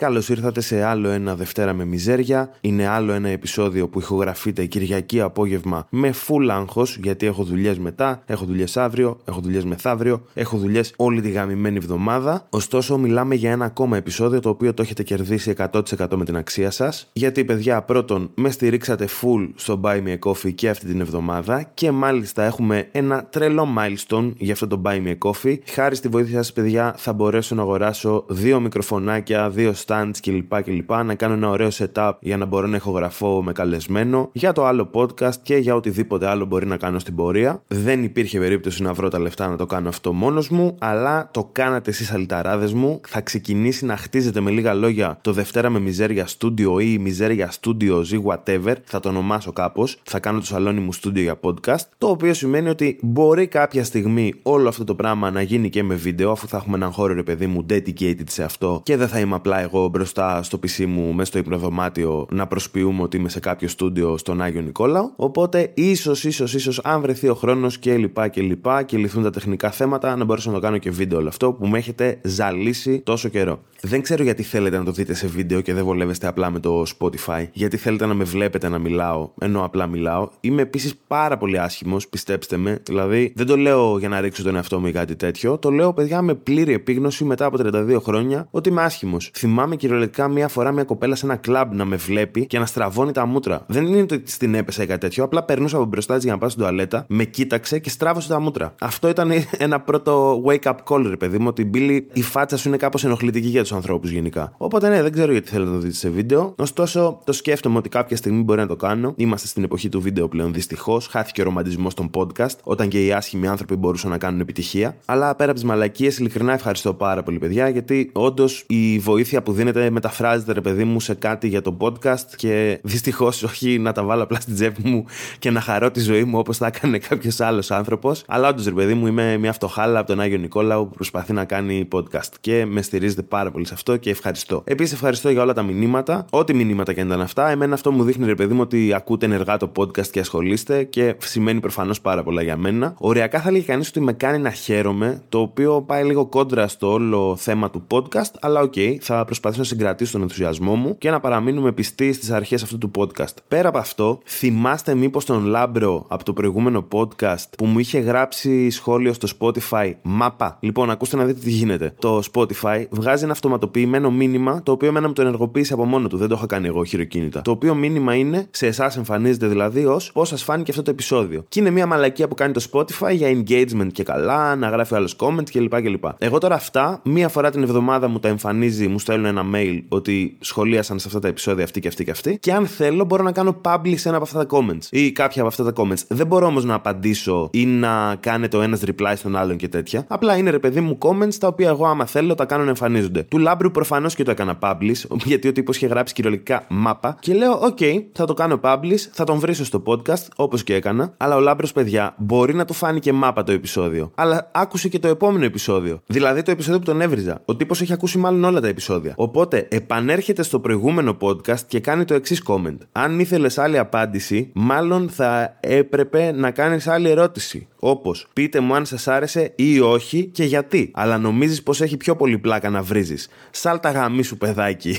Καλώς ήρθατε σε άλλο ένα Δευτέρα με Μιζέρια. Είναι άλλο ένα επεισόδιο που ηχογραφείται Κυριακή απόγευμα με full άγχος, γιατί έχω δουλειές μετά, έχω δουλειές αύριο, έχω δουλειές μεθαύριο, έχω δουλειές όλη τη γαμημένη εβδομάδα. Ωστόσο, μιλάμε για ένα ακόμα επεισόδιο το οποίο το έχετε κερδίσει 100% με την αξία σας. Γιατί, παιδιά, πρώτον, με στηρίξατε full στο Buy Me a Coffee και αυτή την εβδομάδα και μάλιστα έχουμε ένα τρελό milestone για αυτό το Buy Me a Coffee. Χάρη στη βοήθεια σας, παιδιά, θα μπορέσω να αγοράσω δύο μικροφωνάκια, δύο stands κλπ. κλπ. Να κάνω ένα ωραίο setup για να μπορώ να ηχογραφώ με καλεσμένο για το άλλο podcast και για οτιδήποτε άλλο μπορεί να κάνω στην πορεία. Δεν υπήρχε περίπτωση να βρω τα λεφτά να το κάνω αυτό μόνος μου, αλλά το κάνατε εσείς αλυταράδες μου. Θα ξεκινήσει να χτίζεται με λίγα λόγια το Δευτέρα με Μιζέρια Studio ή Μιζέρια Studios ή whatever. Θα το ονομάσω κάπως. Θα κάνω το σαλόνι μου studio για podcast. Το οποίο σημαίνει ότι μπορεί κάποια στιγμή όλο αυτό το πράγμα να γίνει και με βίντεο, αφού θα έχουμε έναν χώρο ρε παιδί μου dedicated σε αυτό και δεν θα είμαι απλά εγώ μπροστά στο PC μου μέσα στο υπνοδωμάτιο να προσποιούμε ότι είμαι σε κάποιο στούντιο στον Άγιο Νικόλαο. Οπότε ίσως, ίσως, ίσως, αν βρεθεί ο χρόνος και λοιπά και λοιπά και λυθούν τα τεχνικά θέματα, να μπορέσω να το κάνω και βίντεο όλο αυτό που με έχετε ζαλίσει τόσο καιρό. Δεν ξέρω γιατί θέλετε να το δείτε σε βίντεο και δεν βολεύεστε απλά με το Spotify. Γιατί θέλετε να με βλέπετε να μιλάω, ενώ απλά μιλάω. Είμαι επίσης πάρα πολύ άσχημος, πιστέψτε με. Δηλαδή, δεν το λέω για να ρίξω τον εαυτό μου ή κάτι τέτοιο. Το λέω, παιδιά, με πλήρη επίγνωση μετά από 32 χρόνια ότι είμαι άσχημος. Θυμάμαι κυριολεκτικά μία φορά μια κοπέλα σε ένα κλαμπ να με βλέπει και να στραβώνει τα μούτρα. Δεν είναι ότι στην έπεσα ή κάτι τέτοιο. Απλά περνούσα από μπροστά της για να πάω στην τουαλέτα, με κοίταξε και στράβωσε τα μούτρα. Αυτό ήταν ένα πρώτο wake up call, ρε παιδί μου, ότι Μπίλι η φάτσα σου είναι κάπως ενοχλητική για τους ανθρώπους γενικά. Οπότε ναι, δεν ξέρω γιατί θέλετε να το δείτε σε βίντεο. Ωστόσο, το σκέφτομαι ότι κάποια στιγμή μπορεί να το κάνω. Είμαστε στην εποχή του βίντεο πλέον δυστυχώς. Χάθηκε ο ρομαντισμός των podcast, όταν και οι άσχημοι άνθρωποι μπορούσαν να κάνουν επιτυχία. Αλλά πέρα από τις μαλακίες, ειλικρινά ευχαριστώ πάρα πολύ, παιδιά, γιατί όντως η βοήθεια που δίνεται μεταφράζεται, ρε παιδί μου, σε κάτι για το podcast και δυστυχώς όχι να τα βάλω απλά στην τσέπη μου και να χαρώ τη ζωή μου όπως θα έκανε κάποιος άλλος άνθρωπος. Αλλά όντως, ρε παιδί μου, είμαι μια φτωχάλα από τον Άγιο Νικόλαου που προσπαθεί να κάνει podcast και με στηρίζετε πάρα πολύ σε αυτό και ευχαριστώ. Επίσης, ευχαριστώ για όλα τα μηνύματα. Ό,τι μηνύματα και αν ήταν αυτά, εμένα αυτό μου δείχνει, ρε παιδί μου, ότι ακούτε ενεργά το podcast και ασχολείστε και σημαίνει προφανώς πάρα πολλά για μένα. Οριακά θα έλεγε κανείς ότι με κάνει να χαίρομαι, το οποίο πάει λίγο κόντρα στο όλο θέμα του podcast, αλλά OK, okay, θα προσπαθήσω να συγκρατήσω τον ενθουσιασμό μου και να παραμείνουμε πιστοί στις αρχές αυτού του podcast. Πέρα από αυτό, θυμάστε μήπως τον Λάμπρο από το προηγούμενο podcast που μου είχε γράψει σχόλιο στο Spotify μάπα. Λοιπόν, ακούστε να δείτε τι γίνεται. Το Spotify βγάζει ένα αυτοματοποιημένο μήνυμα το οποίο εμένα μου το ενεργοποίησε από μόνο του. Δεν το είχα κάνει εγώ χειροκίνητα. Το οποίο μήνυμα είναι σε εσάς εμφανίζεται δηλαδή ως πώς σας φάνηκε αυτό το επεισόδιο. Και είναι μια μαλακία που κάνει το Spotify για engagement και καλά, να γράφει άλλος comment κλπ. κλπ. Εγώ τώρα αυτά μία φορά την εβδομάδα μου τα εμφανίζει, μου στέλνουν ένα mail ότι σχολίασαν σε αυτά τα επεισόδια αυτή και αυτή και αυτή. Και αν θέλω, μπορώ να κάνω publish ένα από αυτά τα comments ή κάποια από αυτά τα comments. Δεν μπορώ όμως να απαντήσω ή να κάνετε ο ένας reply στον άλλον και τέτοια. Απλά είναι ρε παιδί μου comments τα οποία εγώ άμα θέλω τα κάνω να εμφανίζονται. Του Λάμπρου προφανώς και το έκανα publish, γιατί ο τύπος είχε γράψει κυριολεκτικά μάπα. Και λέω, OK, θα το κάνω publish, θα τον βρίσω στο podcast, όπως και έκανα. Αλλά ο Λάμπρος, παιδιά, μπορεί να του φάνηκε μάπα το επεισόδιο. Αλλά άκουσε και το επόμενο επεισόδιο. Δηλαδή το επεισόδιο που τον έβριζα. Ο τύπος έχει ακούσει μάλλον όλα τα επεισόδια. Οπότε επανέρχεται στο προηγούμενο podcast και κάνει το εξής comment. Αν ήθελε άλλη απάντηση, μάλλον θα έπρεπε να κάνεις άλλη ερώτηση. Όπως, πείτε μου αν σας άρεσε ή όχι και γιατί. Αλλά νομίζεις πως έχει πιο πολύ πλάκα να βρίζεις. Σάλτα γαμί σου, παιδάκι.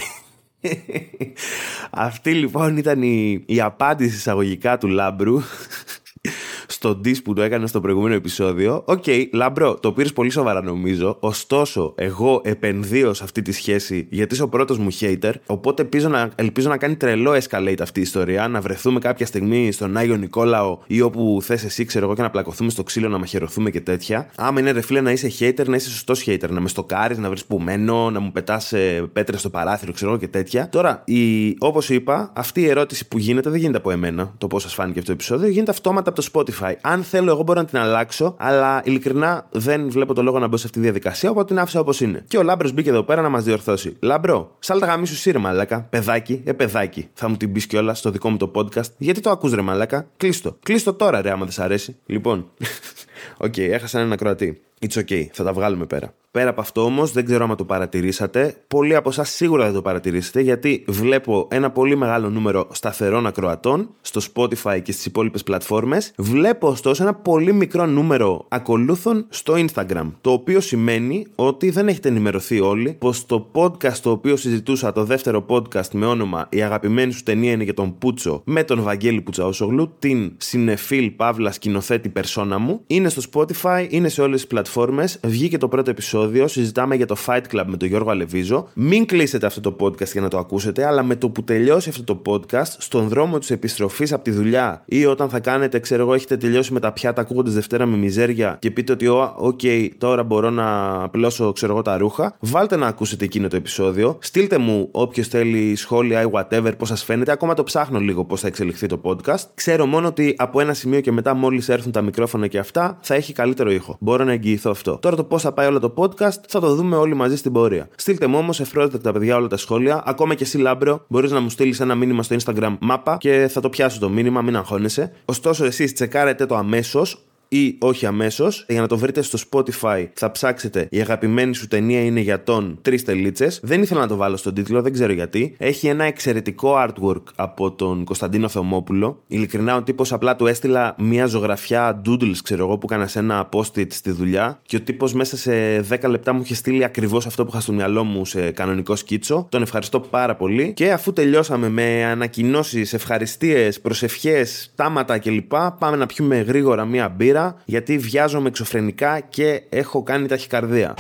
Αυτή λοιπόν ήταν η, η απάντηση εισαγωγικά του Λάμπρου στο diss που το έκανε στο προηγούμενο επεισόδιο. OK, okay, Λάμπρο, το πήρες πολύ σοβαρά νομίζω. Ωστόσο, εγώ επενδύω σε αυτή τη σχέση γιατί είσαι ο πρώτος μου hater. Οπότε ελπίζω να, ελπίζω να κάνει τρελό escalate αυτή η ιστορία. Να βρεθούμε κάποια στιγμή στον Άγιο Νικόλαο ή όπου θες εσύ, ξέρω εγώ, και να πλακωθούμε στο ξύλο, να μαχαιρωθούμε και τέτοια. Άμα είναι ρε φίλε να είσαι hater, να είσαι σωστός hater. Να με στοκάρεις, να βρεις που μένω, να μου πετάς ε, πέτρες στο παράθυρο, ξέρω εγώ και τέτοια. Τώρα, όπως είπα, αυτή η ερώτηση που γίνεται δεν γίνεται από εμένα, το πώς σας φάνηκε αυτό το επεισόδιο, γίνεται αυτόματα από το Spotify. Αν θέλω, εγώ μπορώ να την αλλάξω, αλλά ειλικρινά δεν βλέπω το λόγο να μπω σε αυτή τη διαδικασία, οπότε την άφησα όπως είναι. Και ο Λάμπρος μπήκε εδώ πέρα να μας διορθώσει. Λάμπρο, σάλτα γαμήσου ρε μαλάκα. Παιδάκι, ε παιδάκι. Θα μου την πεις κιόλας στο δικό μου το podcast. Γιατί το ακούς ρε μαλάκα; Κλείστο. Κλείστο τώρα ρε, άμα δεν σ' αρέσει. Λοιπόν. OK, okay, έχασα έναν ακροατή. It's okay, θα τα βγάλουμε πέρα. Πέρα από αυτό όμως, δεν ξέρω αν το παρατηρήσατε. Πολλοί από εσάς σίγουρα δεν το παρατηρήσετε, γιατί βλέπω ένα πολύ μεγάλο νούμερο σταθερών ακροατών στο Spotify και στις υπόλοιπες πλατφόρμες. Βλέπω ωστόσο ένα πολύ μικρό νούμερο ακολούθων στο Instagram. Το οποίο σημαίνει ότι δεν έχετε ενημερωθεί όλοι πως το podcast το οποίο συζητούσα, το δεύτερο podcast με όνομα Η αγαπημένη σου ταινία είναι για τον Πούτσο με τον Βαγγέλη Πουτσαόσογλου, την σινεφίλ παύλα σκηνοθέτη περσόνα μου, είναι στο Spotify, είναι σε όλες τις πλατφόρμες. Βγήκε το πρώτο επεισόδιο επεισόδιο συζητάμε για το Fight Club με τον Γιώργο Αλεβίζο. Μην κλείσετε αυτό το podcast για να το ακούσετε, αλλά με το που τελειώσει αυτό το podcast, στον δρόμο της επιστροφής από τη δουλειά ή όταν θα κάνετε, ξέρω εγώ, έχετε τελειώσει με τα πιάτα ακούγοντας Δευτέρα με μιζέρια και πείτε ότι, OK, okay, τώρα μπορώ να απλώσω, ξέρω εγώ, τα ρούχα, βάλτε να ακούσετε εκείνο το επεισόδιο. Στείλτε μου όποιος θέλει σχόλια ή whatever, πώς σας φαίνεται. Ακόμα το ψάχνω λίγο πώς θα εξελιχθεί το podcast. Ξέρω μόνο ότι από ένα σημείο και μετά, μόλις έρθουν τα μικρόφωνα και αυτά, θα έχει καλύτερο ήχο. Μπορώ να εγγυηθώ αυτό. Τώρα το πώς θα πάει όλο το podcast podcast θα το δούμε όλοι μαζί στην πορεία. Στείλτε μου όμως ευπρόσδεκτα παιδιά όλα τα σχόλια. Ακόμα και εσύ Λάμπρο, μπορείς να μου στείλεις ένα μήνυμα στο Instagram μάπα και θα το πιάσω το μήνυμα, μην αγχώνεσαι. Ωστόσο, εσείς τσεκάρετε το αμέσως ή όχι αμέσως. Για να το βρείτε στο Spotify, θα ψάξετε Η αγαπημένη σου ταινία είναι για τον τρεις τελίτσες. Δεν ήθελα να το βάλω στον τίτλο, δεν ξέρω γιατί. Έχει ένα εξαιρετικό artwork από τον Κωνσταντίνο Θεομόπουλο. Ειλικρινά, ο τύπος απλά του έστειλα μια ζωγραφιά doodles, ξέρω εγώ, που έκανα σε ένα post-it στη δουλειά. Και ο τύπος μέσα σε 10 λεπτά μου είχε στείλει ακριβώς αυτό που είχα στο μυαλό μου σε κανονικό σκίτσο. Τον ευχαριστώ πάρα πολύ. Και αφού τελειώσαμε με ανακοινώσεις, ευχαριστίες, προσευχές, τάματα κλπ., πάμε να πιούμε γρήγορα μία μπύρα γιατί βιάζομαι εξωφρενικά και έχω κάνει ταχυκαρδία.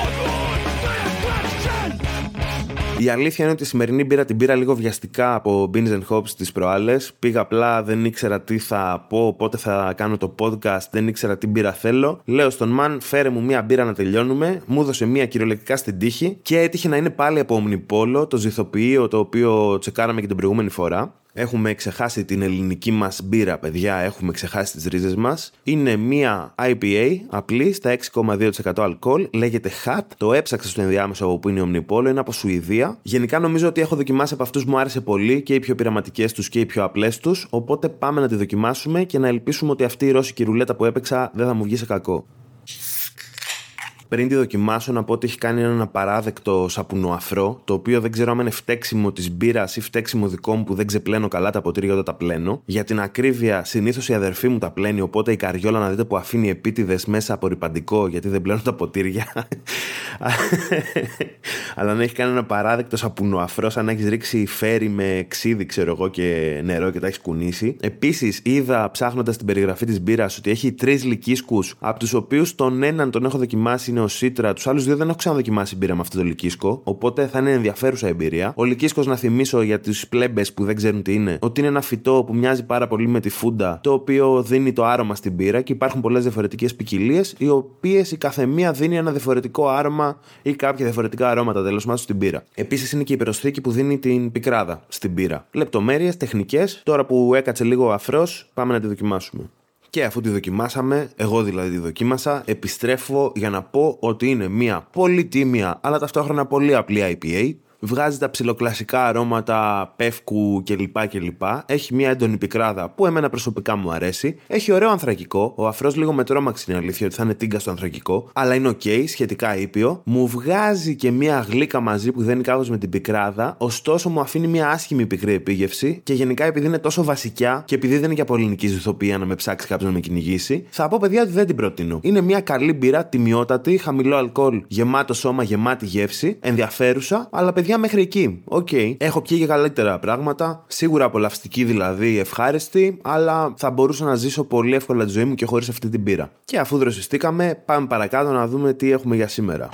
Η αλήθεια είναι ότι η σημερινή μπύρα την πήρα λίγο βιαστικά από Beans and Hops τις προάλλες. Πήγα απλά, δεν ήξερα τι θα πω, πότε θα κάνω το podcast, δεν ήξερα τι μπύρα θέλω. Λέω στον Μαν, φέρε μου μία μπύρα να τελειώνουμε. Μου έδωσε μία κυριολεκτικά στην τύχη και έτυχε να είναι πάλι από Omnipolo, το ζυθοποιείο το οποίο τσεκάραμε και την προηγούμενη φορά. Έχουμε ξεχάσει την ελληνική μας μπύρα, παιδιά, έχουμε ξεχάσει τις ρίζες μας. Είναι μία IPA, απλή, στα 6,2% αλκοόλ, λέγεται HAT. Το έψαξα στο ενδιάμεσο από που είναι η Omnipolo, είναι από Σουηδία. Γενικά νομίζω ότι έχω δοκιμάσει από αυτούς μου άρεσε πολύ και οι πιο πειραματικές τους και οι πιο απλές τους, οπότε πάμε να τη δοκιμάσουμε και να ελπίσουμε ότι αυτή η ρώσικη ρουλέτα που έπαιξα δεν θα μου βγει σε κακό πριν τη δοκιμάσω να πω ότι έχει κάνει έναν απαράδεκτο σαπουνοαφρό, το οποίο δεν ξέρω αν είναι φταίξιμο της μπύρας ή φταίξιμο δικό μου που δεν ξεπλένω καλά τα ποτήρια όταν τα πλένω. Για την ακρίβεια, συνήθως η αδερφή μου τα πλένει, οπότε η καριόλα να δείτε που αφήνει επίτηδες μέσα από ρηπαντικό γιατί δεν πλένω τα ποτήρια. Αλλά να έχει κάνει ένα παράδεκτο σαπουνοαφρό, σαν να έχεις ρίξει φέρι με ξύδι, ξέρω εγώ, και νερό και τα έχεις κουνήσει. Επίσης, είδα ψάχνοντας την περιγραφή της μπύρας ότι έχει τρεις λυκίσκους, από τους οποίους τον έναν τον έχω δοκιμάσει ο Σίτρα. Τους άλλους δύο δεν έχω ξαναδοκιμάσει μπύρα με αυτό το λυκίσκο. Οπότε θα είναι ενδιαφέρουσα εμπειρία. Ο λυκίσκος, να θυμίσω για του πλέμπες που δεν ξέρουν τι είναι, ότι είναι ένα φυτό που μοιάζει πάρα πολύ με τη φούντα, το οποίο δίνει το άρωμα στην μπύρα και υπάρχουν πολλές διαφορετικές ποικιλίες, οι οποίες η καθεμία δίνει ένα διαφορετικό άρωμα ή κάποια διαφορετικά αρώματα τέλος πάντων στην μπύρα. Επίσης είναι και η υπεροσθήκη που δίνει την πικράδα στην μπύρα. Λεπτομέρειες, τεχνικές. Τώρα που έκατσε λίγο ο αφρός, πάμε να τη δοκιμάσουμε. Και αφού τη δοκιμάσαμε, εγώ δηλαδή τη δοκίμασα, επιστρέφω για να πω ότι είναι μια πολύ τίμια αλλά ταυτόχρονα πολύ απλή IPA βγάζει τα ψιλοκλασικά αρώματα πεύκου κλπ. κλπ. Έχει μια έντονη πικράδα που εμένα προσωπικά μου αρέσει. Έχει ωραίο ανθρακικό. Ο αφρός λίγο με τρόμαξε είναι αλήθεια ότι θα είναι τίγκα στο ανθρακικό. Αλλά είναι ok, σχετικά ήπιο. Μου βγάζει και μια γλύκα μαζί που δεν κάπως με την πικράδα. Ωστόσο μου αφήνει μια άσχημη πικρή επίγευση. Και γενικά επειδή είναι τόσο βασικιά και επειδή δεν είναι και από ελληνική ζυθοποιία να με ψάξει κάποιος να με κυνηγήσει, θα πω παιδιά ότι δεν την προτείνω. Είναι μια καλή μπύρα, τιμιότατη, χαμηλό αλκοόλ, γεμάτο σώμα, γεμάτη γεύση, ενδιαφέρουσα, αλλά παιδιά μέχρι εκεί. OK. Okay. Έχω πιει και καλύτερα πράγματα. Σίγουρα απολαυστική δηλαδή, ευχάριστη, αλλά θα μπορούσα να ζήσω πολύ εύκολα τη ζωή μου και χωρίς αυτή την πύρα. Και αφού δροσιστήκαμε, πάμε παρακάτω να δούμε τι έχουμε για σήμερα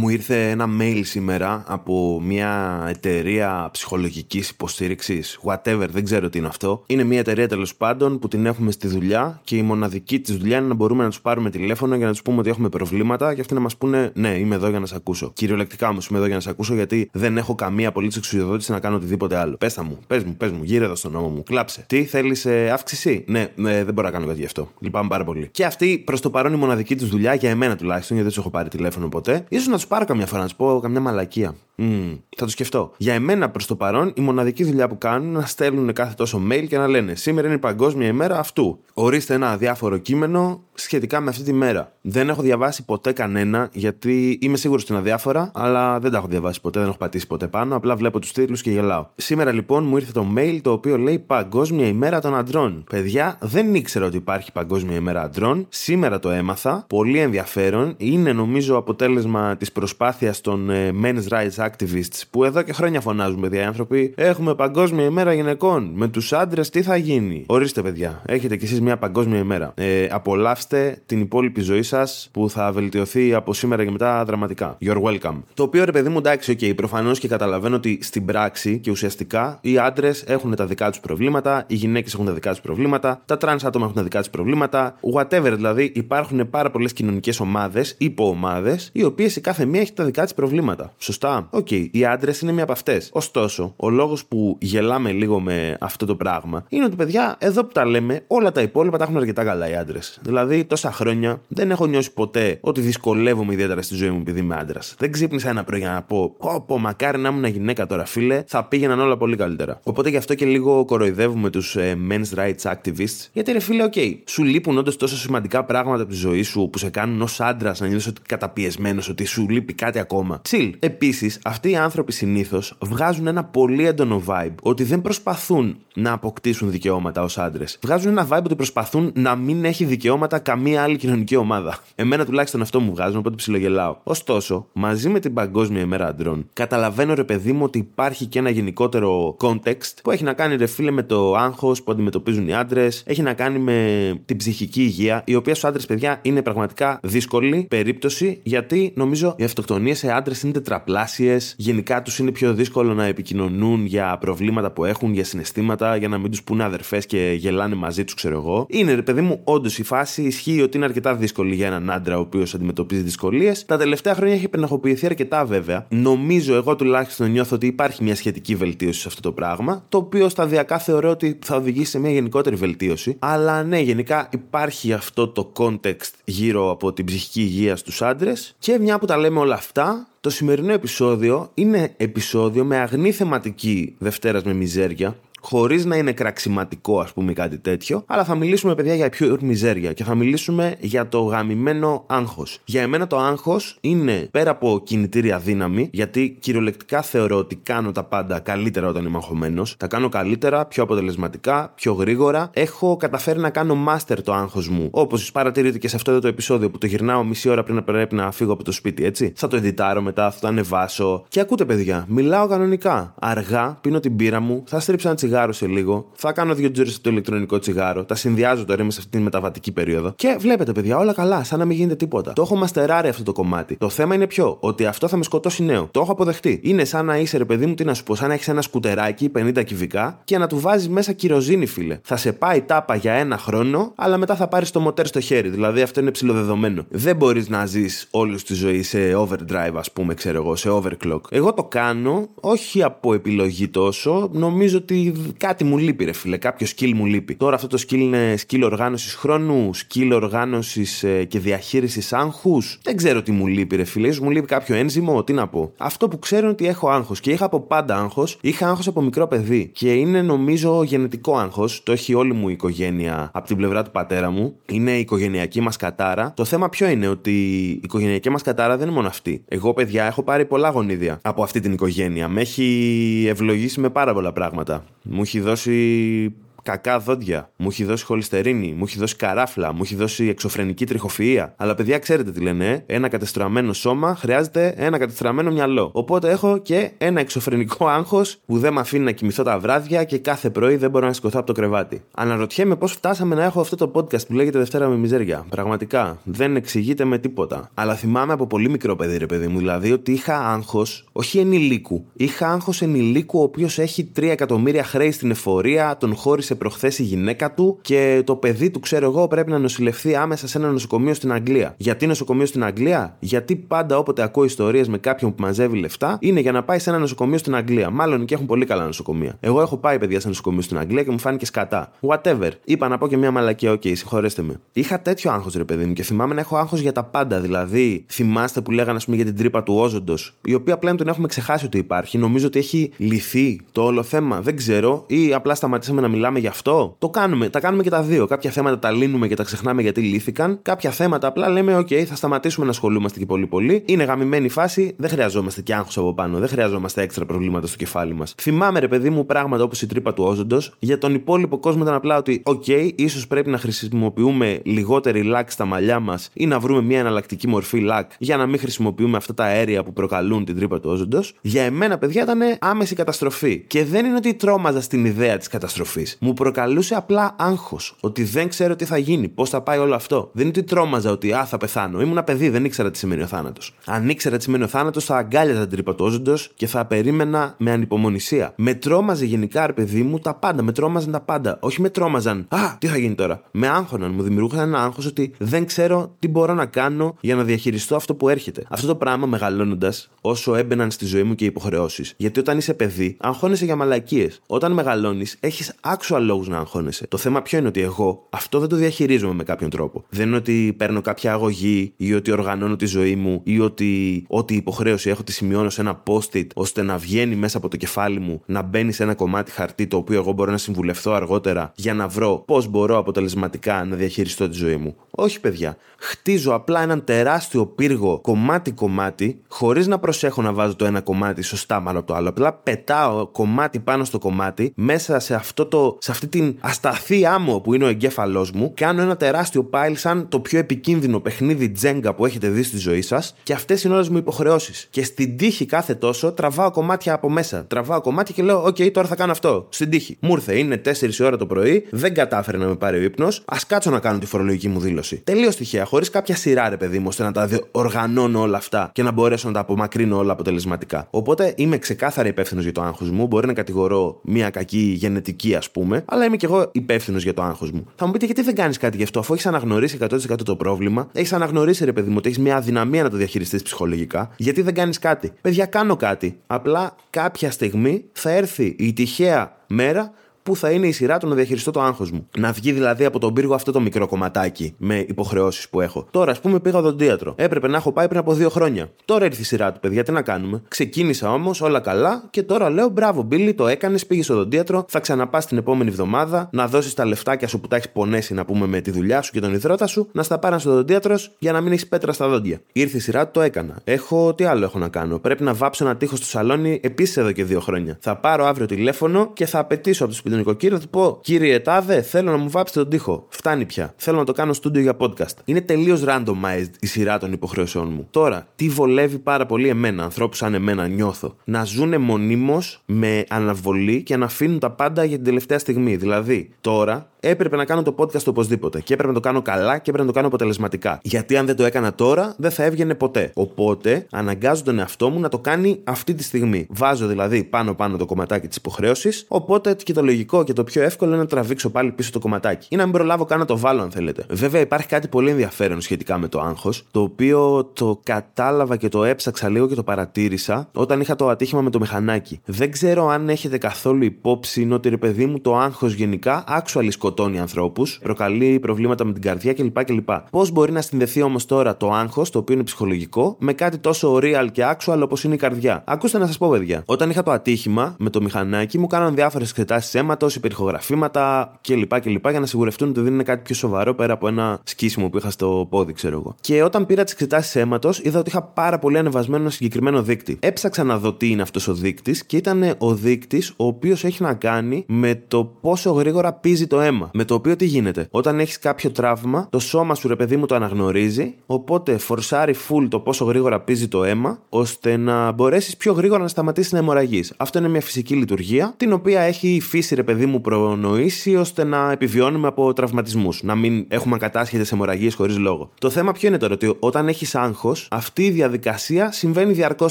μου ήρθε ένα mail σήμερα από μια εταιρεία ψυχολογικής υποστήριξης, whatever, δεν ξέρω τι είναι αυτό. Είναι μια εταιρεία τέλος πάντων που την έχουμε στη δουλειά και η μοναδική της δουλειά είναι να μπορούμε να τους πάρουμε τηλέφωνο για να τους πούμε ότι έχουμε προβλήματα και αυτοί να μας πούνε Ναι, είμαι εδώ για να σε ακούσω. Κυριολεκτικά όμως είμαι εδώ για να σε ακούσω γιατί δεν έχω καμία απολύτως εξουσιοδότηση να κάνω οτιδήποτε άλλο. Πέστα μου, πες μου, πες μου, γύρε εδώ στον νόμο μου, κλάψε. Τι θέλεις ε, αύξηση; Ναι, ναι, δεν μπορώ να κάνω κάτι γι' αυτό. Λυπάμαι πάρα πολύ. Και αυτή προς το παρόν η μοναδική της δουλειά για εμένα τουλάχιστον, γιατί δεν τους έχω πάρει τηλέφωνο ποτέ, ίσως να τους πάρω καμιά φορά να τους πω καμιά μαλακία. Mm, θα το σκεφτώ. Για εμένα προς το παρόν, η μοναδική δουλειά που κάνουν είναι να στέλνουν κάθε τόσο mail και να λένε Σήμερα είναι η Παγκόσμια ημέρα αυτού. Ορίστε ένα αδιάφορο κείμενο σχετικά με αυτή τη μέρα. Δεν έχω διαβάσει ποτέ κανένα, γιατί είμαι σίγουρος στην αδιάφορα, αλλά δεν τα έχω διαβάσει ποτέ, δεν έχω πατήσει ποτέ πάνω. Απλά βλέπω τους τίτλους και γελάω. Σήμερα λοιπόν μου ήρθε το mail το οποίο λέει Παγκόσμια ημέρα των αντρών. Παιδιά, δεν ήξερα ότι υπάρχει Παγκόσμια ημέρα αντρών. Σήμερα το έμαθα. Πολύ ενδιαφέρον. Είναι νομίζω αποτέλεσμα της προσπάθεια των ε, men's rights activists που εδώ και χρόνια φωνάζουν, παιδιά, οι άνθρωποι. Έχουμε Παγκόσμια ημέρα γυναικών. Με τους άντρες τι θα γίνει; Ορίστε, παιδιά, έχετε κι εσείς μια Παγκόσμια ημέρα. Ε, απολαύστε την υπόλοιπη ζωή σας που θα βελτιωθεί από σήμερα και μετά δραματικά. You're welcome. Το οποίο ρε παιδί μου, εντάξει, OK, προφανώς και καταλαβαίνω ότι στην πράξη και ουσιαστικά οι άντρες έχουν τα δικά τους προβλήματα, οι γυναίκες έχουν τα δικά τους προβλήματα, τα τρανς άτομα έχουν τα δικά τους προβλήματα, whatever δηλαδή υπάρχουν πάρα πολλές κοινωνικές ομάδες, υποομάδες, οι οποίες η κάθε μία έχει τα δικά της προβλήματα. Σωστά; OK, okay, οι άντρες είναι μία από αυτές. Ωστόσο, ο λόγος που γελάμε λίγο με αυτό το πράγμα είναι ότι παιδιά, εδώ που τα λέμε, όλα τα υπόλοιπα τα έχουν αρκετά καλά οι άντρες. Δηλαδή, τόσα χρόνια δεν έχω νιώσει ποτέ ότι δυσκολεύομαι ιδιαίτερα στη ζωή μου επειδή είμαι άντρας. Δεν ξύπνησα ένα πρωί για να πω, Πω, μακάρι να ήμουν γυναίκα τώρα, φίλε, θα πήγαιναν όλα πολύ καλύτερα. Οπότε γι' αυτό και λίγο κοροϊδεύουμε τους ε, men's rights activists, γιατί ρε φίλε, OK, okay, σου λείπουν όντως τόσο σημαντικά πράγματα από τη ζωή σου που σε κάνουν ως άντρας να νιώθεις ότι καταπιεσμένος, ότι σου λείπει κάτι ακόμα. Chill. Επίσης, αυτοί οι άνθρωποι συνήθως βγάζουν ένα πολύ έντονο vibe ότι δεν προσπαθούν να αποκτήσουν δικαιώματα ως άντρες. Βγάζουν ένα vibe ότι προσπαθούν να μην έχει δικαιώματα καμία άλλη κοινωνική ομάδα. Εμένα τουλάχιστον αυτό μου βγάζουν, οπότε ψιλογελάω. Ωστόσο, μαζί με την Παγκόσμια ημέρα αντρών, καταλαβαίνω ρε παιδί μου ότι υπάρχει και ένα γενικότερο context που έχει να κάνει ρε φίλε με το άγχος που αντιμετωπίζουν οι άντρες, έχει να κάνει με την ψυχική υγεία, η οποία στους άντρες, παιδιά, είναι πραγματικά δύσκολη περίπτωση γιατί νομίζω οι αυτοκτονίες σε άντρες είναι τετραπλάσιες, γενικά τους είναι πιο δύσκολο να επικοινωνούν για προβλήματα που έχουν, για συναισθήματα, για να μην τους πούνε αδερφές και γελάνε μαζί τους, ξέρω εγώ. Είναι ρε παιδί μου, όντως η φάση ισχύει ότι είναι αρκετά δύσκολη για έναν άντρα ο οποίος αντιμετωπίζει δυσκολίες. Τα τελευταία χρόνια έχει πεναχοποιηθεί αρκετά βέβαια. Νομίζω εγώ τουλάχιστον νιώθω ότι υπάρχει μια σχετική βελτίωση σε αυτό το πράγμα, το οποίο σταδιακά θεωρώ ότι θα οδηγήσει σε μια γενικότερη βελτίωση. Αλλά ναι, γενικά υπάρχει αυτό το context γύρω από την ψυχική υγεία στους άντρες. Και μια που τα λέμε όλα αυτά, το σημερινό επεισόδιο είναι επεισόδιο με αγνή θεματική Δευτέρας με μιζέρια χωρίς να είναι κραξιματικό, ας πούμε, κάτι τέτοιο. Αλλά θα μιλήσουμε, παιδιά, για πιο μιζέρια και θα μιλήσουμε για το γαμημένο άγχος. Για εμένα το άγχος είναι πέρα από κινητήρια δύναμη, γιατί κυριολεκτικά θεωρώ ότι κάνω τα πάντα καλύτερα όταν είμαι αγχωμένος. Τα κάνω καλύτερα, πιο αποτελεσματικά, πιο γρήγορα. Έχω καταφέρει να κάνω master το άγχος μου. Όπως παρατηρείτε και σε αυτό εδώ το επεισόδιο που το γυρνάω μισή ώρα πριν να πρέπει να φύγω από το σπίτι, έτσι. Θα το εντιτάρω μετά, θα το ανεβάσω. Και ακούτε, παιδιά, μιλάω κανονικά. Αργά πίνω την πύρα μου, θα στρίψω ένα τσιγάρο σε λίγο, θα κάνω δύο τζούρε στο ηλεκτρονικό τσιγάρο, τα συνδυάζω τώρα, είμαι σε αυτή τη μεταβατική περίοδο. Και βλέπετε, παιδιά, όλα καλά, σαν να μην γίνεται τίποτα. Το έχω μαστεράρει αυτό το κομμάτι. Το θέμα είναι ποιο, ότι αυτό θα με σκοτώσει νέο. Το έχω αποδεχτεί. Είναι σαν να είσαι, ρε παιδί μου, τι να σου πω, σαν να έχεις ένα σκουτεράκι 50 κυβικά και να του βάζεις μέσα κυροζίνη, φίλε. Θα σε πάει τάπα για ένα χρόνο, αλλά μετά θα πάρεις το μοτέρ στο χέρι. Δηλαδή αυτό είναι ψηλοδεδομένο. Δεν μπορείς να ζεις όλη τη ζωή σε overdrive, ας πούμε, ξέρω εγώ, σε overclock. Εγώ το κάνω, όχι από επιλογή τόσο, νομίζω ότι κάτι μου λείπει, ρε φίλε. Κάποιο skill μου λείπει. Τώρα αυτό το skill είναι skill οργάνωσης χρόνου, skill οργάνωσης ε, και διαχείρισης άγχους. Δεν ξέρω τι μου λείπει, ρε φίλε. μου λείπει κάποιο ένζυμο, τι να πω. Αυτό που ξέρω είναι ότι έχω άγχος και είχα από πάντα άγχος. Είχα άγχος από μικρό παιδί. Και είναι νομίζω γενετικό άγχος. Το έχει όλη μου η οικογένεια από την πλευρά του πατέρα μου. Είναι η οικογενειακή μας κατάρα. Το θέμα ποιο είναι ότι η οικογενειακή μας κατάρα δεν είναι μόνο αυτή. Εγώ, παιδιά, έχω πάρει πολλά γονίδια από αυτή την οικογένεια. Με έχει ευλογήσει με πάρα πολλά πράγματα. Μου έχει δώσει κακά δόντια, μου έχει δώσει χολυστερίνη, μου έχει δώσει καράφλα, μου έχει δώσει εξωφρενική τριχοφυΐα. Αλλά παιδιά, ξέρετε τι λένε, ε; ένα κατεστραμμένο σώμα χρειάζεται ένα κατεστραμμένο μυαλό. Οπότε έχω και ένα εξωφρενικό άγχος που δεν με αφήνει να κοιμηθώ τα βράδια και κάθε πρωί δεν μπορώ να σηκωθώ από το κρεβάτι. Αναρωτιέμαι πώς φτάσαμε να έχω αυτό το podcast που λέγεται Δευτέρα με Μιζέρια. Πραγματικά δεν εξηγείται με τίποτα. Αλλά θυμάμαι από πολύ μικρό παιδί, ρε παιδί μου, δηλαδή ότι είχα άγχος, όχι ενηλίκου. Είχα άγχος ενηλίκου ο οποίος έχει 3 εκατομμύρια χρέη στην εφορία, τον χώρισε σε προχθές η γυναίκα του και το παιδί του, ξέρω εγώ, πρέπει να νοσηλευθεί άμεσα σε ένα νοσοκομείο στην Αγγλία. Γιατί νοσοκομείο στην Αγγλία; Γιατί πάντα όποτε ακούω ιστορίες με κάποιον που μαζεύει λεφτά είναι για να πάει σε ένα νοσοκομείο στην Αγγλία. Μάλλον και έχουν πολύ καλά νοσοκομεία. Εγώ έχω πάει παιδιά σε νοσοκομείο στην Αγγλία και μου φάνηκε σκατά. Whatever. Είπα να πω και μια μαλακία, OK, okay, συγχωρέστε με. Είχα τέτοιο άγχος ρε παιδί μου και θυμάμαι να έχω άγχος για τα πάντα. Δηλαδή, θυμάστε που λέγανε, ας πούμε, για την τρύπα του Όζοντος, η οποία πλέον τον έχουμε ξεχάσει ότι υπάρχει. Νομίζω ότι έχει λυθεί το όλο θέμα. Δεν ξέρω, ή απλά σταματήσαμε να μιλάμε γι' αυτό; Το κάνουμε, τα κάνουμε και τα δύο. Κάποια θέματα τα λύνουμε και τα ξεχνάμε γιατί λύθηκαν. Κάποια θέματα απλά λέμε, OK, θα σταματήσουμε να ασχολούμαστε και πολύ πολύ. Είναι γαμημένη φάση, δεν χρειαζόμαστε και άγχος από πάνω, δεν χρειαζόμαστε έξτρα προβλήματα στο κεφάλι μας. Θυμάμαι, ρε παιδί μου, πράγματα όπως η τρύπα του όζοντος. Για τον υπόλοιπο κόσμο ήταν απλά ότι, OK, ίσως πρέπει να χρησιμοποιούμε λιγότερη λάκ στα μαλλιά μας ή να βρούμε μια εναλλακτική μορφή λάκ για να μην χρησιμοποιούμε αυτά τα αέρια που προκαλούν την τρύπα του όζοντος. Για εμένα, παιδιά, ήταν άμεση καταστροφή. Και δεν είναι ότι τρόμαζα στην ιδέα της καταστροφής. Μου προκαλούσε απλά άγχος. Ότι δεν ξέρω τι θα γίνει, πώς θα πάει όλο αυτό. Δεν είναι ότι τρόμαζα ότι α, θα πεθάνω. Ήμουν παιδί, δεν ήξερα τι σημαίνει ο θάνατος. Αν ήξερα τι σημαίνει ο θάνατος, θα αγκάλιαζα την τρύπα του όζοντο και θα περίμενα με ανυπομονησία. Με τρόμαζε γενικά, ρε παιδί μου, τα πάντα. Με τρόμαζαν τα πάντα. Όχι με τρόμαζαν. Α, τι θα γίνει τώρα. Με άγχωναν. Μου δημιουργούσαν ένα άγχος ότι δεν ξέρω τι μπορώ να κάνω για να διαχειριστώ αυτό που έρχεται. Αυτό το πράγμα μεγαλώνοντας, όσο έμπαιναν στη ζωή μου και υποχρεώσεις. Γιατί όταν είσαι παιδί, αγχώνεσαι για μαλακίες. Όταν μεγαλώνεις, έχεις actual λόγους να αγχώνεσαι. Το θέμα ποιο είναι ότι εγώ αυτό δεν το διαχειρίζομαι με κάποιον τρόπο. Δεν είναι ότι παίρνω κάποια αγωγή ή ότι οργανώνω τη ζωή μου ή ότι ό,τι υποχρέωση έχω τη σημειώνω σε ένα post-it ώστε να βγαίνει μέσα από το κεφάλι μου, να μπαίνει σε ένα κομμάτι χαρτί το οποίο εγώ μπορώ να συμβουλευτώ αργότερα για να βρω πώς μπορώ αποτελεσματικά να διαχειριστώ τη ζωή μου. Όχι, παιδιά. Χτίζω απλά έναν τεράστιο πύργο κομμάτι-κομμάτι, χωρίς να προσέχω να βάζω το ένα κομμάτι σωστά πάνω από το άλλο. Απλά πετάω κομμάτι πάνω στο κομμάτι, μέσα σε, αυτό το, σε αυτή την ασταθή άμμο που είναι ο εγκέφαλός μου, κάνω ένα τεράστιο πάλι σαν το πιο επικίνδυνο παιχνίδι τζέγκα που έχετε δει στη ζωή σας και αυτές είναι όλες μου υποχρεώσεις. Και στην τύχη κάθε τόσο τραβάω κομμάτια από μέσα. Τραβάω κομμάτια και λέω: OK, τώρα θα κάνω αυτό. Στην τύχη. Μου ήρθε, είναι 4 ώρα το πρωί, δεν κατάφερε να με πάρει ο ύπνος, ας κάτσω να κάνω τη φορολογική μου δήλωση. Τελείως τυχαία, χωρίς κάποια σειρά, ρε παιδί μου, ώστε να τα οργανώνω όλα αυτά και να μπορέσω να τα απομακρύνω όλα αποτελεσματικά. Οπότε είμαι ξεκάθαρα υπεύθυνος για το άγχος μου. Μπορεί να κατηγορώ μια κακή γενετική, ας πούμε, αλλά είμαι κι εγώ υπεύθυνος για το άγχος μου. Θα μου πείτε γιατί δεν κάνεις κάτι γι' αυτό, αφού έχεις αναγνωρίσει 100% το πρόβλημα, έχεις αναγνωρίσει, ρε παιδί μου, ότι έχεις μια αδυναμία να το διαχειριστείς ψυχολογικά, γιατί δεν κάνεις κάτι. Παιδιά, κάνω κάτι. Απλά κάποια στιγμή θα έρθει η τυχαία μέρα που θα είναι η σειρά του να διαχειριστώ το άγχος μου. Να βγει δηλαδή από τον πύργο αυτό το μικρό κομματάκι με υποχρεώσεις που έχω. Τώρα, ας πούμε, πήγα οδοντίατρο. Έπρεπε να έχω πάει πριν από δύο χρόνια. Τώρα ήρθε η σειρά του, παιδιά, τι να κάνουμε. Ξεκίνησα όμως όλα καλά και τώρα λέω μπράβο, Μπίλι, το έκανες, πήγες στο οδοντίατρο, θα ξαναπάς την επόμενη εβδομάδα να δώσεις τα λεφτάκια σου που τα έχεις πονέσει να πούμε με τη δουλειά σου και τον υδρότα σου, να στα πάραν στο οδοντίατρο για να μην έχεις πέτρα στα δόντια. Ήρθε η σειρά του, το έκανα. Έχω τι άλλο έχω να κάνω. Πρέπει να βάψω ένα τείχος στο σαλόνι επίσης εδώ και δύο χρόνια. Θα πάρω αύριο τηλέφωνο και θα απαιτήσω από το σπιτικό νοικοκύριο θα του πω, κύριε Τάδε, θέλω να μου βάψετε τον τοίχο. Φτάνει πια. Θέλω να το κάνω στούντιο για podcast. Είναι τελείως randomized η σειρά των υποχρεώσεών μου. Τώρα, τι βολεύει πάρα πολύ εμένα, ανθρώπους σαν εμένα, νιώθω. Να ζούνε μονίμως με αναβολή και να αφήνουν τα πάντα για την τελευταία στιγμή. Δηλαδή, τώρα έπρεπε να κάνω το podcast οπωσδήποτε. Και έπρεπε να το κάνω καλά και έπρεπε να το κάνω αποτελεσματικά. Γιατί αν δεν το έκανα τώρα, δεν θα έβγαινε ποτέ. Οπότε, αναγκάζω τον εαυτό μου να το κάνει αυτή τη στιγμή. Βάζω δηλαδή πάνω-πάνω το κομματάκι της υποχρέωσης. Οπότε και το λογικό και το πιο εύκολο είναι να τραβήξω πάλι πίσω το κομματάκι. Ή να μην προλάβω καν να το βάλω, αν θέλετε. Βέβαια, υπάρχει κάτι πολύ ενδιαφέρον σχετικά με το άγχος, το οποίο το κατάλαβα και το έψαξα λίγο και το παρατήρησα όταν είχα το ατύχημα με το μηχανάκι. Δεν ξέρω αν έχετε καθόλου υπόψη ότι ρε παιδί μου το άγχος γενικά actually σκοτώνει ανθρώπους, προκαλεί προβλήματα με την καρδιά κλπ. κλπ. Πώς μπορεί να συνδεθεί όμως τώρα το άγχος, το οποίο είναι ψυχολογικό, με κάτι τόσο real και actual όπως είναι η καρδιά; Ακούστε να σας πω, παιδιά. Όταν είχα το ατύχημα με το μηχανάκι, μου κάναν διάφορες εξετάσεις αίματος, υπερηχογραφήματα κλπ. κλπ. για να σιγουρευτούν ότι δεν είναι κάτι πιο σοβαρό πέρα από ένα σκίσιμο που είχα στο πόδι, ξέρω εγώ. Και όταν πήρα τις εξετάσεις αίματος, είδα ότι είχα πάρα πολύ ανεβασμένο ένα συγκεκριμένο δείκτη. Έψαξα να δω τι είναι αυτός ο δείκτης και ήταν ο δείκτης ο οποίος έχει να κάνει με το πόσο γρήγορα πίζει το αίμα. Με το οποίο τι γίνεται; Όταν έχεις κάποιο τραύμα, το σώμα σου ρε παιδί μου το αναγνωρίζει, οπότε φορσάρει full το πόσο γρήγορα πίζει το αίμα, ώστε να μπορέσεις πιο γρήγορα να σταματήσεις να αιμορραγείς. Αυτό είναι μια φυσική λειτουργία, την οποία έχει η φύση ρε παιδί μου προνοήσει, ώστε να επιβιώνουμε από τραυματισμούς. Να μην έχουμε ακατάσχετε αιμορραγίες χωρίς λόγο. Το θέμα ποιο είναι τώρα, ότι όταν έχεις άγχος, αυτή η διαδικασία συμβαίνει διαρκώς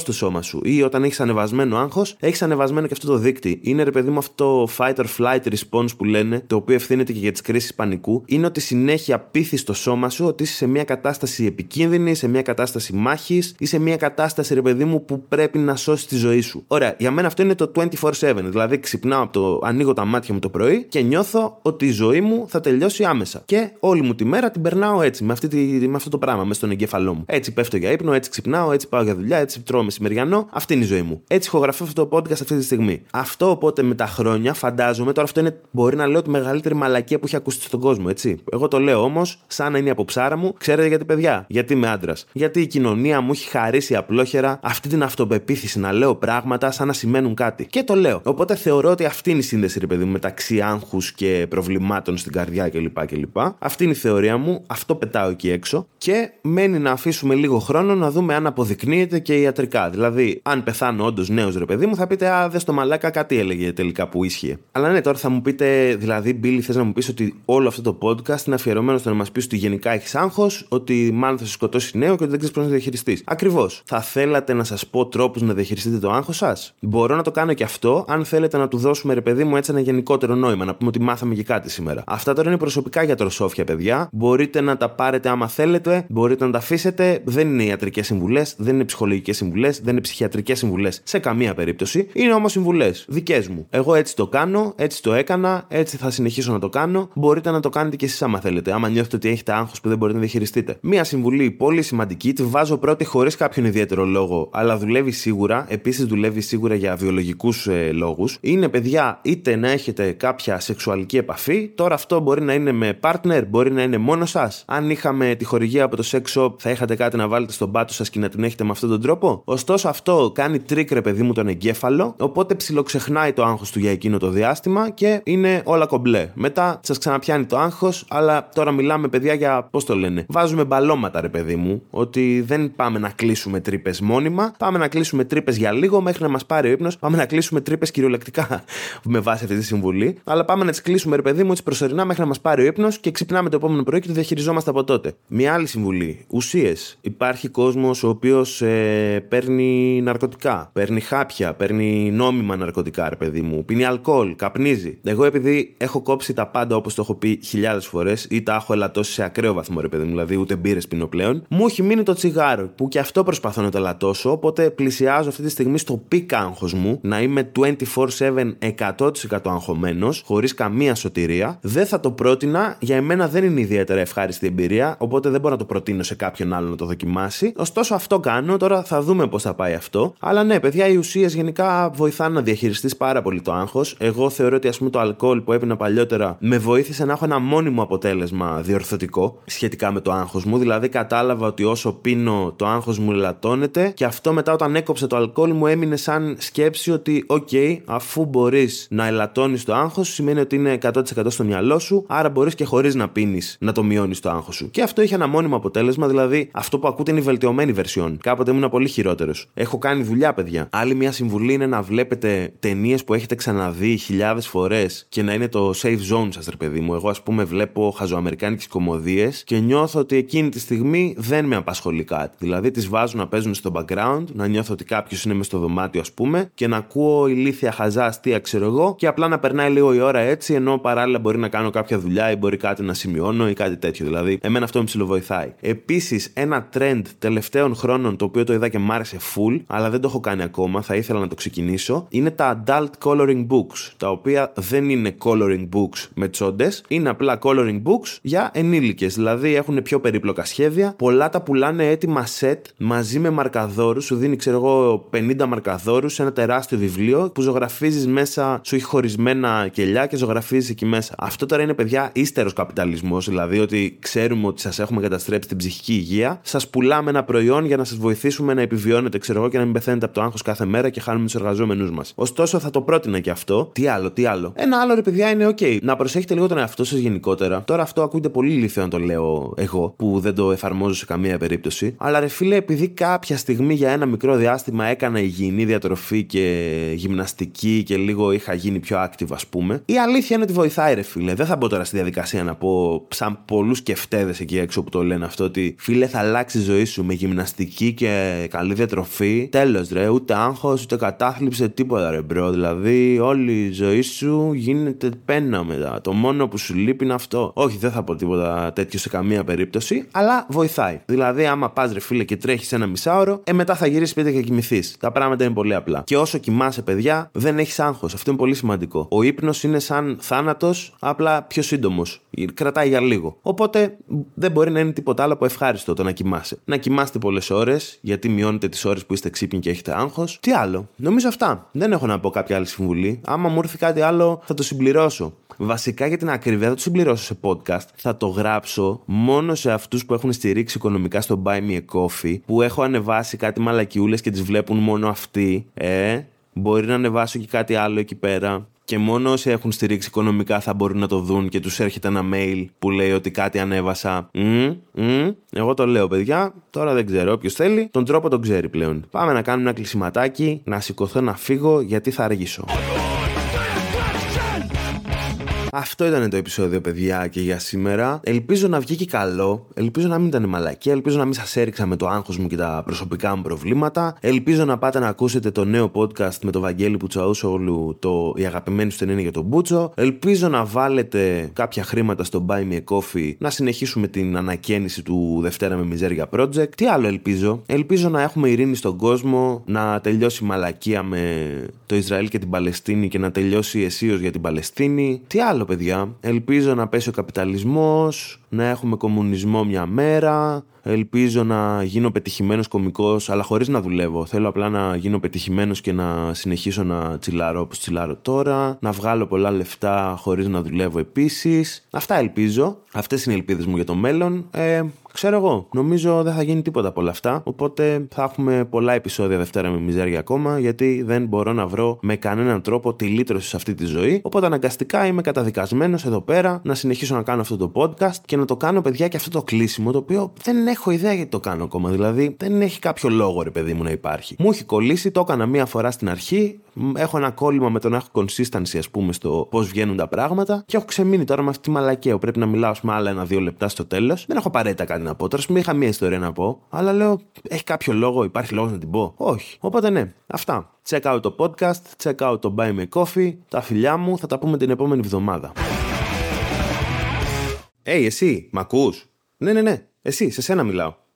στο σώμα σου. Ή όταν έχεις ανεβασμένο άγχος, έχεις ανεβασμένο και αυτό το δείκτη. Είναι ρε παιδί μου αυτό το fight or flight response που λένε, το οποίο ευθύνεται γίνεται και για τις κρίσεις πανικού, είναι ότι συνέχεια πείθεις στο σώμα σου ότι είσαι σε μια κατάσταση επικίνδυνη, σε μια κατάσταση μάχης ή σε μια κατάσταση, ρε παιδί μου, που πρέπει να σώσεις τη ζωή σου. Ωραία, για μένα αυτό είναι το 24-7. Δηλαδή, ξυπνάω από το. ανοίγω τα μάτια μου το πρωί και νιώθω ότι η ζωή μου θα τελειώσει άμεσα. Και όλη μου τη μέρα την περνάω έτσι, με, αυτή τη, με αυτό το πράγμα, μες στον εγκέφαλό μου. Έτσι πέφτω για ύπνο, έτσι ξυπνάω, έτσι πάω για δουλειά, έτσι τρώω μεσημεριανό. Αυτή είναι η ζωή μου. Έτσι ηχογραφώ αυτό το podcast αυτή τη στιγμή. Αυτό οπότε με τα χρόνια φαντάζομαι, τώρα αυτό είναι, μπορεί να λέω τη μεγαλύτερη μαλακία που έχει ακούσει στον κόσμο, έτσι. Εγώ το λέω όμως, σαν να είναι από ψάρα μου, ξέρετε γιατί παιδιά. Γιατί είμαι άντρας. Γιατί η κοινωνία μου έχει χαρίσει απλόχερα αυτή την αυτοπεποίθηση να λέω πράγματα σαν να σημαίνουν κάτι. Και το λέω. Οπότε θεωρώ ότι αυτή είναι η σύνδεση, ρε παιδί μου, μεταξύ άγχους και προβλημάτων στην καρδιά κλπ. κλπ. Αυτή είναι η θεωρία μου, αυτό πετάω εκεί έξω. Και μένει να αφήσουμε λίγο χρόνο να δούμε αν αποδεικνύεται και ιατρικά. Δηλαδή, αν πεθάνω όντως νέος ρε παιδί μου, θα πείτε Α, δες στο μαλάκα κάτι έλεγε τελικά που ίσχυε. Αλλά ναι, τώρα θα μου πείτε, δηλαδή, Μπίλι, θες να μου πεις ότι όλο αυτό το podcast είναι αφιερωμένο στο να μας πεις ότι γενικά έχεις άγχος, ότι μάλλον θα σε σκοτώσει νέο και ότι δεν ξέρεις πώς να διαχειριστείς. Ακριβώς. Θα θέλατε να σας πω τρόπους να διαχειριστείτε το άγχος σας; Μπορώ να το κάνω και αυτό, αν θέλετε να του δώσουμε ρε παιδί μου έτσι ένα γενικότερο νόημα, να πούμε ότι μάθαμε και κάτι σήμερα. Αυτά τώρα είναι προσωπικά γιατροσόφια, παιδιά. Μπορείτε να τα πάρετε άμα θέλετε, μπορείτε να τα αφήσετε. Δεν είναι ιατρικές συμβουλές, δεν είναι ψυχολογικές συμβουλές, δεν είναι ψυχιατρικές συμβουλές σε καμία περίπτωση. Είναι όμως συμβουλές δικές μου. Εγώ έτσι το κάνω, έτσι το έκανα, έτσι θα συνεχίσω να το κάνω. Μπορείτε να το κάνετε και εσείς άμα θέλετε. Άμα νιώθετε ότι έχετε άγχος που δεν μπορείτε να διαχειριστείτε. Μία συμβουλή πολύ σημαντική, τη βάζω πρώτη χωρίς κάποιον ιδιαίτερο λόγο, αλλά δουλεύει σίγουρα. Επίσης δουλεύει σίγουρα για βιολογικούς ε, λόγους. Είναι παιδιά, είτε να έχετε κάποια σεξουαλική επαφή. Τώρα αυτό μπορεί να είναι με partner, μπορεί να είναι μόνο σας. Αν είχαμε τη χορηγία από το sex shop, θα είχατε κάτι να βάλετε στον πάτο σας και να την έχετε με αυτόν τον τρόπο; Ωστόσο, αυτό κάνει τρίκ, ρε παιδί μου, τον εγκέφαλο. Οπότε ψιλοξεχνάει το άγχος του για εκείνο το διάστημα και είναι όλα κομπλέ. Μετά σας ξαναπιάνει το άγχος, αλλά τώρα μιλάμε, παιδιά, για πώς το λένε. Βάζουμε μπαλώματα, ρε παιδί μου, ότι δεν πάμε να κλείσουμε τρύπες μόνιμα. Πάμε να κλείσουμε τρύπες για λίγο μέχρι να μας πάρει ο ύπνος. Πάμε να κλείσουμε τρύπες κυριολεκτικά με βάση αυτή τη συμβουλή. Αλλά πάμε να τις κλείσουμε, ρε παιδί μου, έτσι προσωρινά μέχρι να μας πάρει ο ύπνος και ξυπνάμε το επόμενο πρωί και το διαχειριζόμαστε από τότε. Μια άλλη συμβουλή. Ουσίες. Υπάρχει κόσμος ο οποίος ε, παίρνει ναρκωτικά, παίρνει χάπια, παίρνει νόμιμα ναρκωτικά, ρε παιδί μου, πίνει αλκοόλ, καπνίζει. Εγώ επειδή έχω κόψει τα πάντα όπως το έχω πει χιλιάδες φορές ή τα έχω ελαττώσει σε ακραίο βαθμό, ρε παιδί μου, δηλαδή ούτε μπύρες πίνω πλέον, μου έχει μείνει το τσιγάρο που και αυτό προσπαθώ να το ελαττώσω. Οπότε πλησιάζω αυτή τη στιγμή στο peak άγχος μου να είμαι 24-7 100% αγχωμένος, χωρίς καμία σωτηρία. Δεν θα το πρότεινα, για εμένα δεν είναι ιδιαίτερα ευχάριστη εμπειρία, οπότε δεν μπορώ να το προτείνω σε κάποιον άλλο να το δοκιμάσει. Ωστόσο αυτό κάνω, τώρα θα δούμε πώς θα πάει αυτό. Αλλά ναι, παιδιά, οι ουσίες γενικά βοηθάνε να διαχειριστείς πάρα πολύ το άγχος. Εγώ θεωρώ ότι ας πούμε το αλκοόλ που έπεινα παλιότερα με βοήθησε να έχω ένα μόνιμο αποτέλεσμα διορθωτικό σχετικά με το άγχος μου. Δηλαδή κατάλαβα ότι όσο πίνω το άγχος μου ελαττώνεται και αυτό μετά όταν έκοψε το αλκοόλ μου έμεινε σαν σκέψη ότι, OK, αφού μπορείς να ελαττώνεις το άγχος, σημαίνει ότι είναι 100% στο μυαλό σου, άρα μπορείς και χωρίς να πίνεις να το μειώνεις το άγχος σου. Και αυτό είχε ένα μόνιμο αποτέλεσμα, δηλαδή αυτό που ακούτε είναι η βελτιωμένη version. Κάποτε ήμουν πολύ χειρότερος. Έχω κάνει δουλειά, παιδιά. Άλλη μια συμβουλή είναι να βλέπετε ταινίες που έχετε ξαναδεί χιλιάδες φορές και να είναι το safe zone σα, ρε παιδί μου. Εγώ, ας πούμε, βλέπω χαζοαμερικάνικες κομμωδίες και νιώθω ότι εκείνη τη στιγμή δεν με απασχολεί κάτι. Δηλαδή, τις βάζουν να παίζουν στο background, να νιώθω ότι κάποιος είναι μες στο δωμάτιο, ας πούμε, και να ακούω ηλίθια χαζά αστεία, ξέρω εγώ, και απλά να περνάει λίγο η ώρα έτσι, ενώ παράλληλα μπορεί να κάνω κάποια δουλειά ή μπορεί κάτι να σημειώνω ή κάτι τέτοιο. Δηλαδή, εμένα αυτό με ψιλοβοηθάει. Επίσης, ένα trend τελευταίων χρόνων το οποίο το είδα και μ' άρεσε full, αλλά δεν το έχω κάνει ακόμα, θα ήθελα να το ξεκινήσω, είναι τα adult coloring books. Τα οποία δεν είναι coloring books με τσόντες, είναι απλά coloring books για ενήλικες. Δηλαδή έχουν πιο περίπλοκα σχέδια, πολλά τα πουλάνε έτοιμα set μαζί με μαρκαδόρους, σου δίνει ξέρω εγώ 50 μαρκαδόρους σε ένα τεράστιο βιβλίο που ζωγραφίζεις μέσα, σου έχει χωρισμένα κελιά και ζωγραφίζεις εκεί μέσα. Αυτό τώρα είναι παιδιά ύστερος καπιταλισμός, δηλαδή ότι ξέρουμε ότι σας έχουμε καταστρέψει την ψυχική υγεία, σας πουλάμε ένα προϊόν για να σας βοηθήσουμε να επιβιώνετε, ξέρω εγώ, και να μην πεθαίνετε από το άγχος κάθε μέρα και χάνουμε τους εργαζόμενου μας. Ωστόσο, θα το πρότεινα και αυτό. Τι άλλο, τι άλλο. Ένα άλλο ρε παιδιά είναι, OK, να προσέχετε λίγο τον εαυτό σας γενικότερα. Τώρα αυτό ακούγεται πολύ ηλίθιο να το λέω εγώ, που δεν το εφαρμόζω σε καμία περίπτωση. Αλλά ρε φίλε, επειδή κάποια στιγμή για ένα μικρό διάστημα έκανα υγιεινή διατροφή και γυμναστική και λίγο είχα γίνει πιο active, ας πούμε, η αλήθεια είναι ότι βοηθάει, ρε φίλε. Δεν θα μπω τώρα στη διαδικασία να πω σαν πολλούς κεφτέδες εκεί έξω που το λένε αυτό ότι φίλε θα αλλάξει η ζωή σου με γυμναστική και καλή διατροφή. Τέλος, ρε, ούτε άγχος, ούτε κατάθλιψη, τίποτα, ρε, bro. Δηλαδή, όλη η ζωή σου γίνεται πένα μετά. Τίποτα. Το μόνο που σου λείπει είναι αυτό. Όχι, δεν θα πω τίποτα τέτοιο σε καμία περίπτωση, αλλά βοηθάει. Δηλαδή, άμα πας ρε φίλε και τρέχεις ένα μισάωρο, ε, μετά θα γυρίσεις σπίτι και κοιμηθείς. Τα πράγματα είναι πολύ απλά. Και όσο κοιμάσαι, παιδιά, δεν έχεις άγχος. Αυτό είναι πολύ σημαντικό. Ο ύπνος είναι σαν θάνατος, απλά πιο σύντομος. Κρατάει για λίγο. Οπότε δεν μπορεί να είναι τίποτα άλλο από ευχάριστο το να κοιμάσαι. Να κοιμάστε πολλές ώρες, γιατί μειώνετε τις ώρες που είστε ξύπνοι και έχετε άγχος. Τι άλλο. Νομίζω αυτά. Δεν έχω να πω κάποια άλλη συμβουλή. Άμα μου έρθει κάτι άλλο, θα το συμπληρώσω. Βασικά για την ακρίβεια θα το συμπληρώσω σε podcast. Θα το γράψω μόνο σε αυτούς που έχουν στηρίξει οικονομικά στο Buy Me a Coffee, που έχω ανεβάσει κάτι μαλακιούλες και τις βλέπουν μόνο αυτοί. Ε, μπορεί να ανεβάσω και κάτι άλλο εκεί πέρα. Και μόνο όσοι έχουν στηρίξει οικονομικά θα μπορούν να το δουν και τους έρχεται ένα mail που λέει ότι κάτι ανέβασα. Mm, mm, εγώ το λέω, παιδιά. Τώρα δεν ξέρω. Όποιος θέλει, τον τρόπο τον ξέρει πλέον. Πάμε να κάνουμε ένα κλεισιματάκι, να σηκωθώ να φύγω γιατί θα αργήσω. Αυτό ήταν το επεισόδιο, παιδιά, και για σήμερα. Ελπίζω να βγήκε καλό. Ελπίζω να μην ήταν μαλακή. Ελπίζω να μην σας έριξα με το άγχος μου και τα προσωπικά μου προβλήματα. Ελπίζω να πάτε να ακούσετε το νέο podcast με τον Βαγγέλη Πουτσαούσογλου, το Η αγαπημένη σου είναι για τον Μπούτσο. Ελπίζω να βάλετε κάποια χρήματα στο Buy Me a Coffee να συνεχίσουμε την ανακαίνιση του Δευτέρα με Μιζέρια Project. Τι άλλο ελπίζω; Ελπίζω να έχουμε ειρήνη στον κόσμο, να τελειώσει η μαλακία με το Ισραήλ και την Παλαιστίνη και να τελειώσει αισίω για την Παλαιστίνη. Τι άλλο, παιδιά. Ελπίζω να πέσει ο καπιταλισμός, να έχουμε κομμουνισμό μια μέρα, Ελπίζω να γίνω πετυχημένος κωμικός, αλλά χωρίς να δουλεύω. Θέλω απλά να γίνω πετυχημένος και να συνεχίσω να τσιλάρω όπως τσιλάρω τώρα. Να βγάλω πολλά λεφτά χωρίς να δουλεύω επίσης. Αυτά ελπίζω. Αυτές είναι οι ελπίδες μου για το μέλλον. Ε, ξέρω εγώ. Νομίζω δεν θα γίνει τίποτα από όλα αυτά. Οπότε θα έχουμε πολλά επεισόδια Δευτέρα με μιζέρια ακόμα, γιατί δεν μπορώ να βρω με κανέναν τρόπο τη λύτρωση σε αυτή τη ζωή. Οπότε αναγκαστικά είμαι καταδικασμένος εδώ πέρα να συνεχίσω να κάνω αυτό το podcast και να το κάνω, παιδιά, και αυτό το κλείσιμο το οποίο δεν έχω ιδέα γιατί το κάνω ακόμα. Δηλαδή, δεν έχει κάποιο λόγο, ρε παιδί μου, να υπάρχει. Μου έχει κολλήσει, το έκανα μία φορά στην αρχή. Έχω ένα κόλλημα με το να έχω consistency, ας πούμε, στο πώς βγαίνουν τα πράγματα. Και έχω ξεμείνει τώρα με αυτή τη μαλακία. Πρέπει να μιλάω, με άλλα ένα-δύο λεπτά στο τέλος. Δεν έχω απαραίτητα κάτι να πω. Τώρα, πούμε, είχα μία ιστορία να πω. Αλλά λέω, έχει κάποιο λόγο, υπάρχει λόγος να την πω; Όχι. Οπότε ναι, αυτά. Check out το podcast, check out το Buy Me Coffee. Τα φιλιά μου θα τα πούμε την επόμενη εβδομάδα. Hey, εσύ, μ' ακούς; Ναι, ναι, ναι. Εσύ, σε σένα μιλάω.